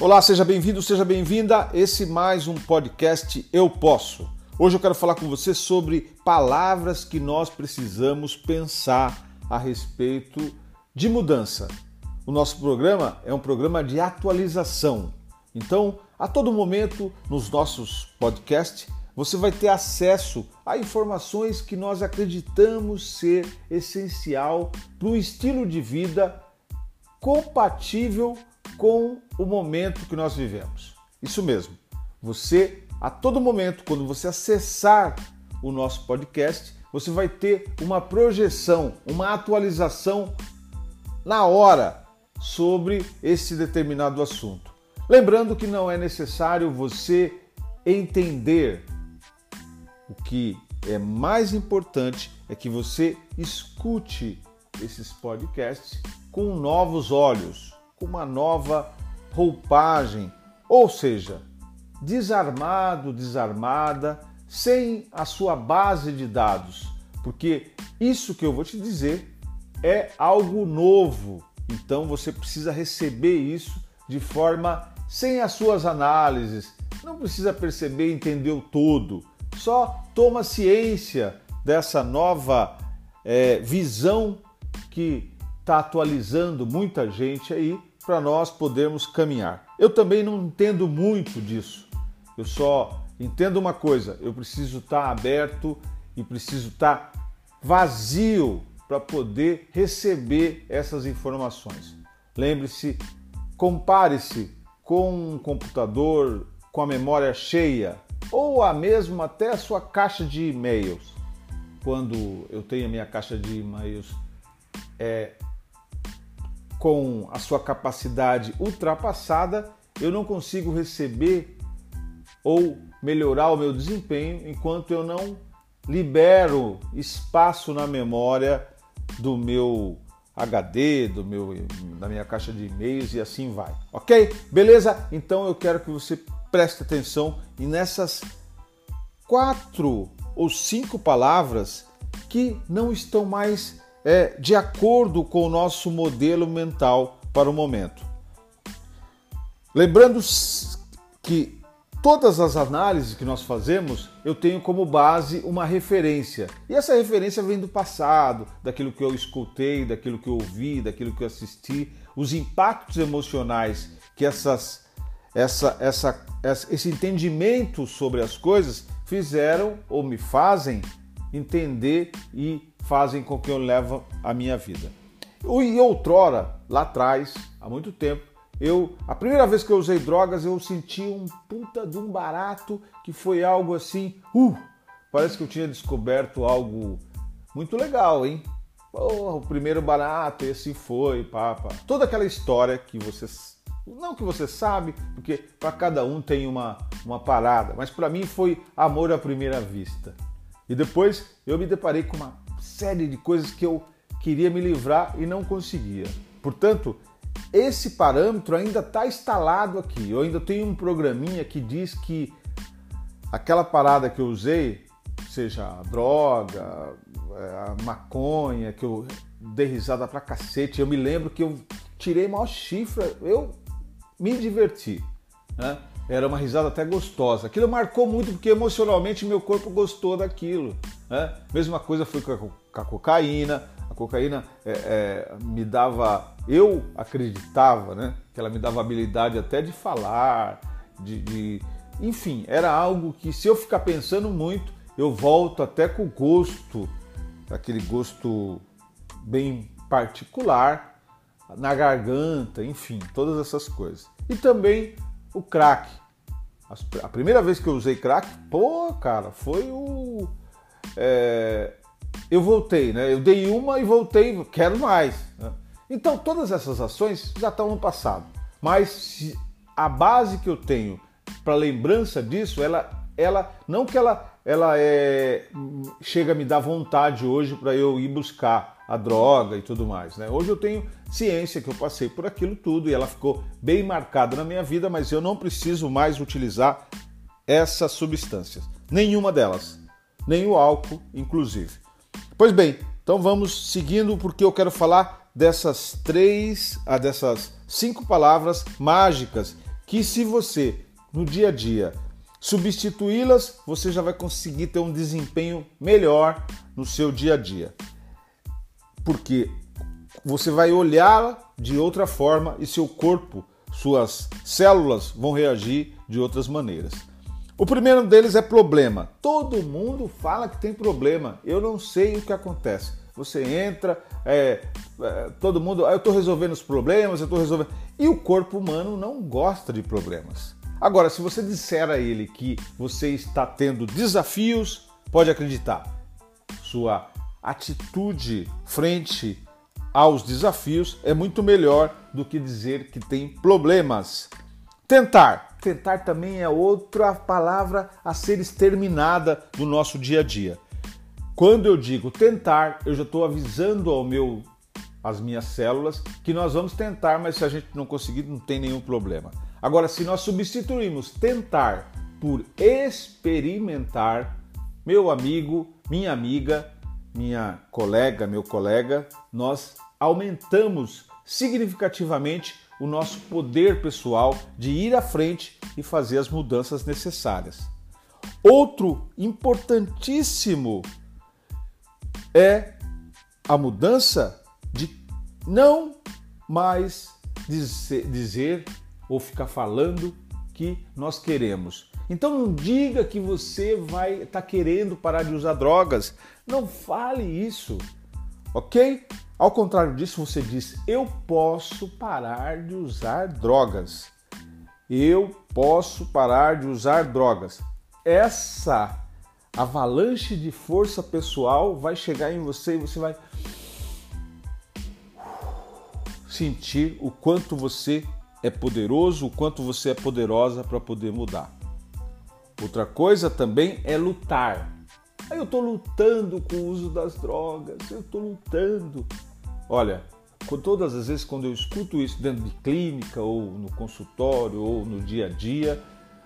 Olá, seja bem-vindo, seja bem-vinda. Esse mais um podcast Eu Posso. Hoje eu quero falar com você sobre palavras que nós precisamos pensar a respeito de mudança. O nosso programa é um programa de atualização. Então, a todo momento nos nossos podcasts, você vai ter acesso a informações que nós acreditamos ser essencial para um estilo de vida compatível com o momento que nós vivemos. Isso mesmo. Você, a todo momento, quando você acessar o nosso podcast, você vai ter uma projeção, uma atualização na hora sobre esse determinado assunto. Lembrando que não é necessário você entender. O que é mais importante é que você escute esses podcasts com novos olhos, com uma nova roupagem, ou seja, desarmado, desarmada, sem a sua base de dados, porque isso que eu vou te dizer é algo novo. Então você precisa receber isso de forma sem as suas análises. Não precisa perceber e entender o todo. Só toma ciência dessa nova é, visão que está atualizando muita gente aí para nós podermos caminhar. Eu também não entendo muito disso. Eu só entendo uma coisa: eu preciso estar aberto e preciso estar vazio para poder receber essas informações. Lembre-se, compare-se com um computador com a memória cheia ou a mesma até a sua caixa de e-mails. Quando eu tenho a minha caixa de e-mails é, com a sua capacidade ultrapassada, eu não consigo receber ou melhorar o meu desempenho enquanto eu não libero espaço na memória do meu HD, do meu, da minha caixa de e-mails e assim vai. Ok? Beleza? Então eu quero que você preste atenção e nessas quatro ou cinco palavras que não estão mais é, de acordo com o nosso modelo mental para o momento. Lembrando que todas as análises que nós fazemos, eu tenho como base uma referência. E essa referência vem do passado, daquilo que eu escutei, daquilo que eu ouvi, daquilo que eu assisti, os impactos emocionais que essas, essa, essa, esse entendimento sobre as coisas fizeram ou me fazem entender e fazem com que eu leve a minha vida. E outrora, lá atrás, há muito tempo, eu a primeira vez que eu usei drogas, eu senti um puta de um barato que foi algo assim, uh, parece que eu tinha descoberto algo muito legal, hein? Porra, o primeiro barato, esse foi, papa. Toda aquela história que você não que você sabe, porque para cada um tem uma, uma parada, mas para mim foi amor à primeira vista. E depois eu me deparei com uma série de coisas que eu queria me livrar e não conseguia. Portanto, esse parâmetro ainda está instalado aqui. Eu ainda tenho um programinha que diz que aquela parada que eu usei, seja a droga, é, a maconha, que eu dei risada pra cacete, eu me lembro que eu tirei maior chifra, eu me diverti. Né? Era uma risada até gostosa. Aquilo marcou muito porque emocionalmente meu corpo gostou daquilo. Né? Mesma coisa foi com a, cocaína. A cocaína é, é, me dava, eu acreditava, né, que ela me dava habilidade até de falar, de, de, enfim, era algo que se eu ficar pensando muito, eu volto até com o gosto, aquele gosto bem particular na garganta, enfim, todas essas coisas. E também o crack. A primeira vez que eu usei crack, pô, cara, foi o é, eu voltei, né? Eu dei uma e voltei, quero mais. Né? Então todas essas ações já estão no passado, mas a base que eu tenho para lembrança disso, ela, ela não que ela, ela é, chega a me dar vontade hoje para eu ir buscar a droga e tudo mais, né? Hoje eu tenho ciência que eu passei por aquilo tudo e ela ficou bem marcada na minha vida, mas eu não preciso mais utilizar essas substâncias, nenhuma delas nem o álcool, inclusive. Pois bem, então vamos seguindo porque eu quero falar dessas três, ah, dessas cinco palavras mágicas que se você no dia a dia substituí-las, você já vai conseguir ter um desempenho melhor no seu dia a dia. Porque você vai olhá-la de outra forma e seu corpo, suas células vão reagir de outras maneiras. O primeiro deles é problema. Todo mundo fala que tem problema. Eu não sei o que acontece. Você entra, é, é, todo mundo, ah, eu estou resolvendo os problemas, eu estou resolvendo. E o corpo humano não gosta de problemas. Agora, se você disser a ele que você está tendo desafios, pode acreditar. Sua atitude frente aos desafios é muito melhor do que dizer que tem problemas. Tentar. Tentar também é outra palavra a ser exterminada do nosso dia a dia. Quando eu digo tentar, eu já estou avisando ao meu, às minhas células que nós vamos tentar, mas se a gente não conseguir, não tem nenhum problema. Agora, se nós substituirmos tentar por experimentar, meu amigo, minha amiga, minha colega, meu colega, nós aumentamos significativamente o nosso poder pessoal de ir à frente e fazer as mudanças necessárias. Outro importantíssimo é a mudança de não mais dizer, dizer ou ficar falando que nós queremos. Então não diga que você vai estar tá querendo parar de usar drogas. Não fale isso, ok? Ao contrário disso, você diz: eu posso parar de usar drogas. Eu posso parar de usar drogas. Essa avalanche de força pessoal vai chegar em você e você vai sentir o quanto você é poderoso, o quanto você é poderosa para poder mudar. Outra coisa também é lutar. Aí eu estou lutando com o uso das drogas, eu estou lutando. Olha, todas as vezes quando eu escuto isso dentro de clínica, ou no consultório, ou no dia a dia,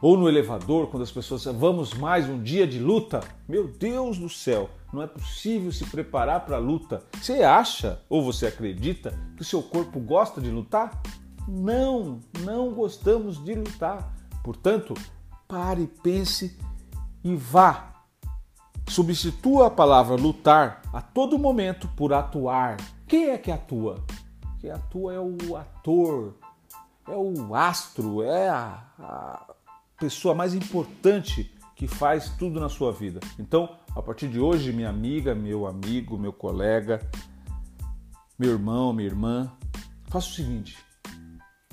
ou no elevador, quando as pessoas dizem, vamos mais um dia de luta, meu Deus do céu, não é possível se preparar para a luta. Você acha ou você acredita que o seu corpo gosta de lutar? Não, não gostamos de lutar. Portanto, pare, pense e vá. Substitua a palavra lutar a todo momento por atuar. Quem é que atua? Quem atua é o ator, é o astro, é a, a pessoa mais importante que faz tudo na sua vida. Então, a partir de hoje, minha amiga, meu amigo, meu colega, meu irmão, minha irmã, faça o seguinte: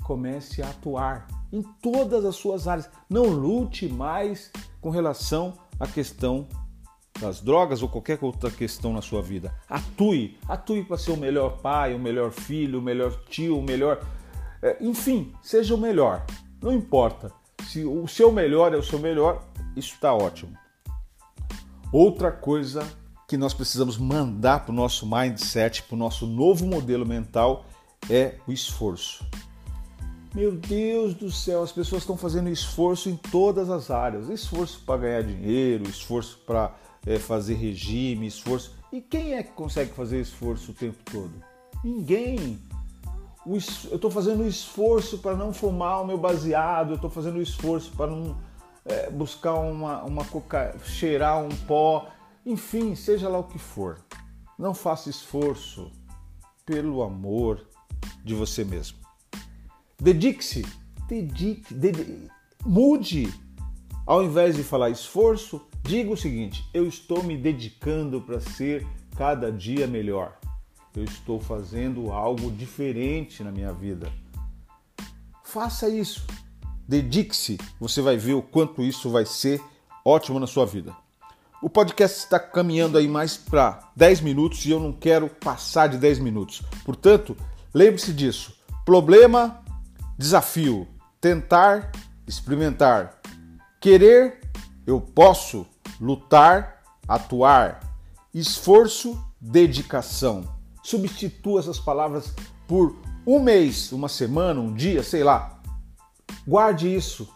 comece a atuar em todas as suas áreas. Não lute mais com relação à questão das drogas ou qualquer outra questão na sua vida. Atue, atue para ser o melhor pai, o melhor filho, o melhor tio, o melhor. É, enfim, seja o melhor. Não importa. Se o seu melhor é o seu melhor, isso está ótimo. Outra coisa que nós precisamos mandar para o nosso mindset, para o nosso novo modelo mental, é o esforço. Meu Deus do céu, as pessoas estão fazendo esforço em todas as áreas. Esforço para ganhar dinheiro, esforço para é, fazer regime, esforço. E quem é que consegue fazer esforço o tempo todo? Ninguém. eu estou fazendo esforço para não fumar o meu baseado, eu estou fazendo esforço para não é, buscar uma, uma coca, cheirar um pó, enfim, seja lá o que for. Não faça esforço pelo amor de você mesmo. Dedique-se, dedique, dedique, mude. Ao invés de falar esforço, diga o seguinte: eu estou me dedicando para ser cada dia melhor. Eu estou fazendo algo diferente na minha vida. Faça isso. Dedique-se, você vai ver o quanto isso vai ser ótimo na sua vida. O podcast está caminhando aí mais para 10 minutos e eu não quero passar de 10 minutos. Portanto, lembre-se disso. Problema Desafio: tentar, experimentar. Querer, eu posso. Lutar, atuar. Esforço, dedicação. Substitua essas palavras por um mês, uma semana, um dia, sei lá. Guarde isso.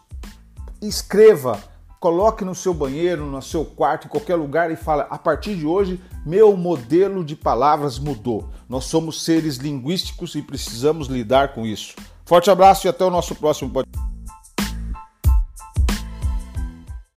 Escreva, coloque no seu banheiro, no seu quarto, em qualquer lugar e fala: a partir de hoje, meu modelo de palavras mudou. Nós somos seres linguísticos e precisamos lidar com isso. Forte abraço e até o nosso próximo podcast.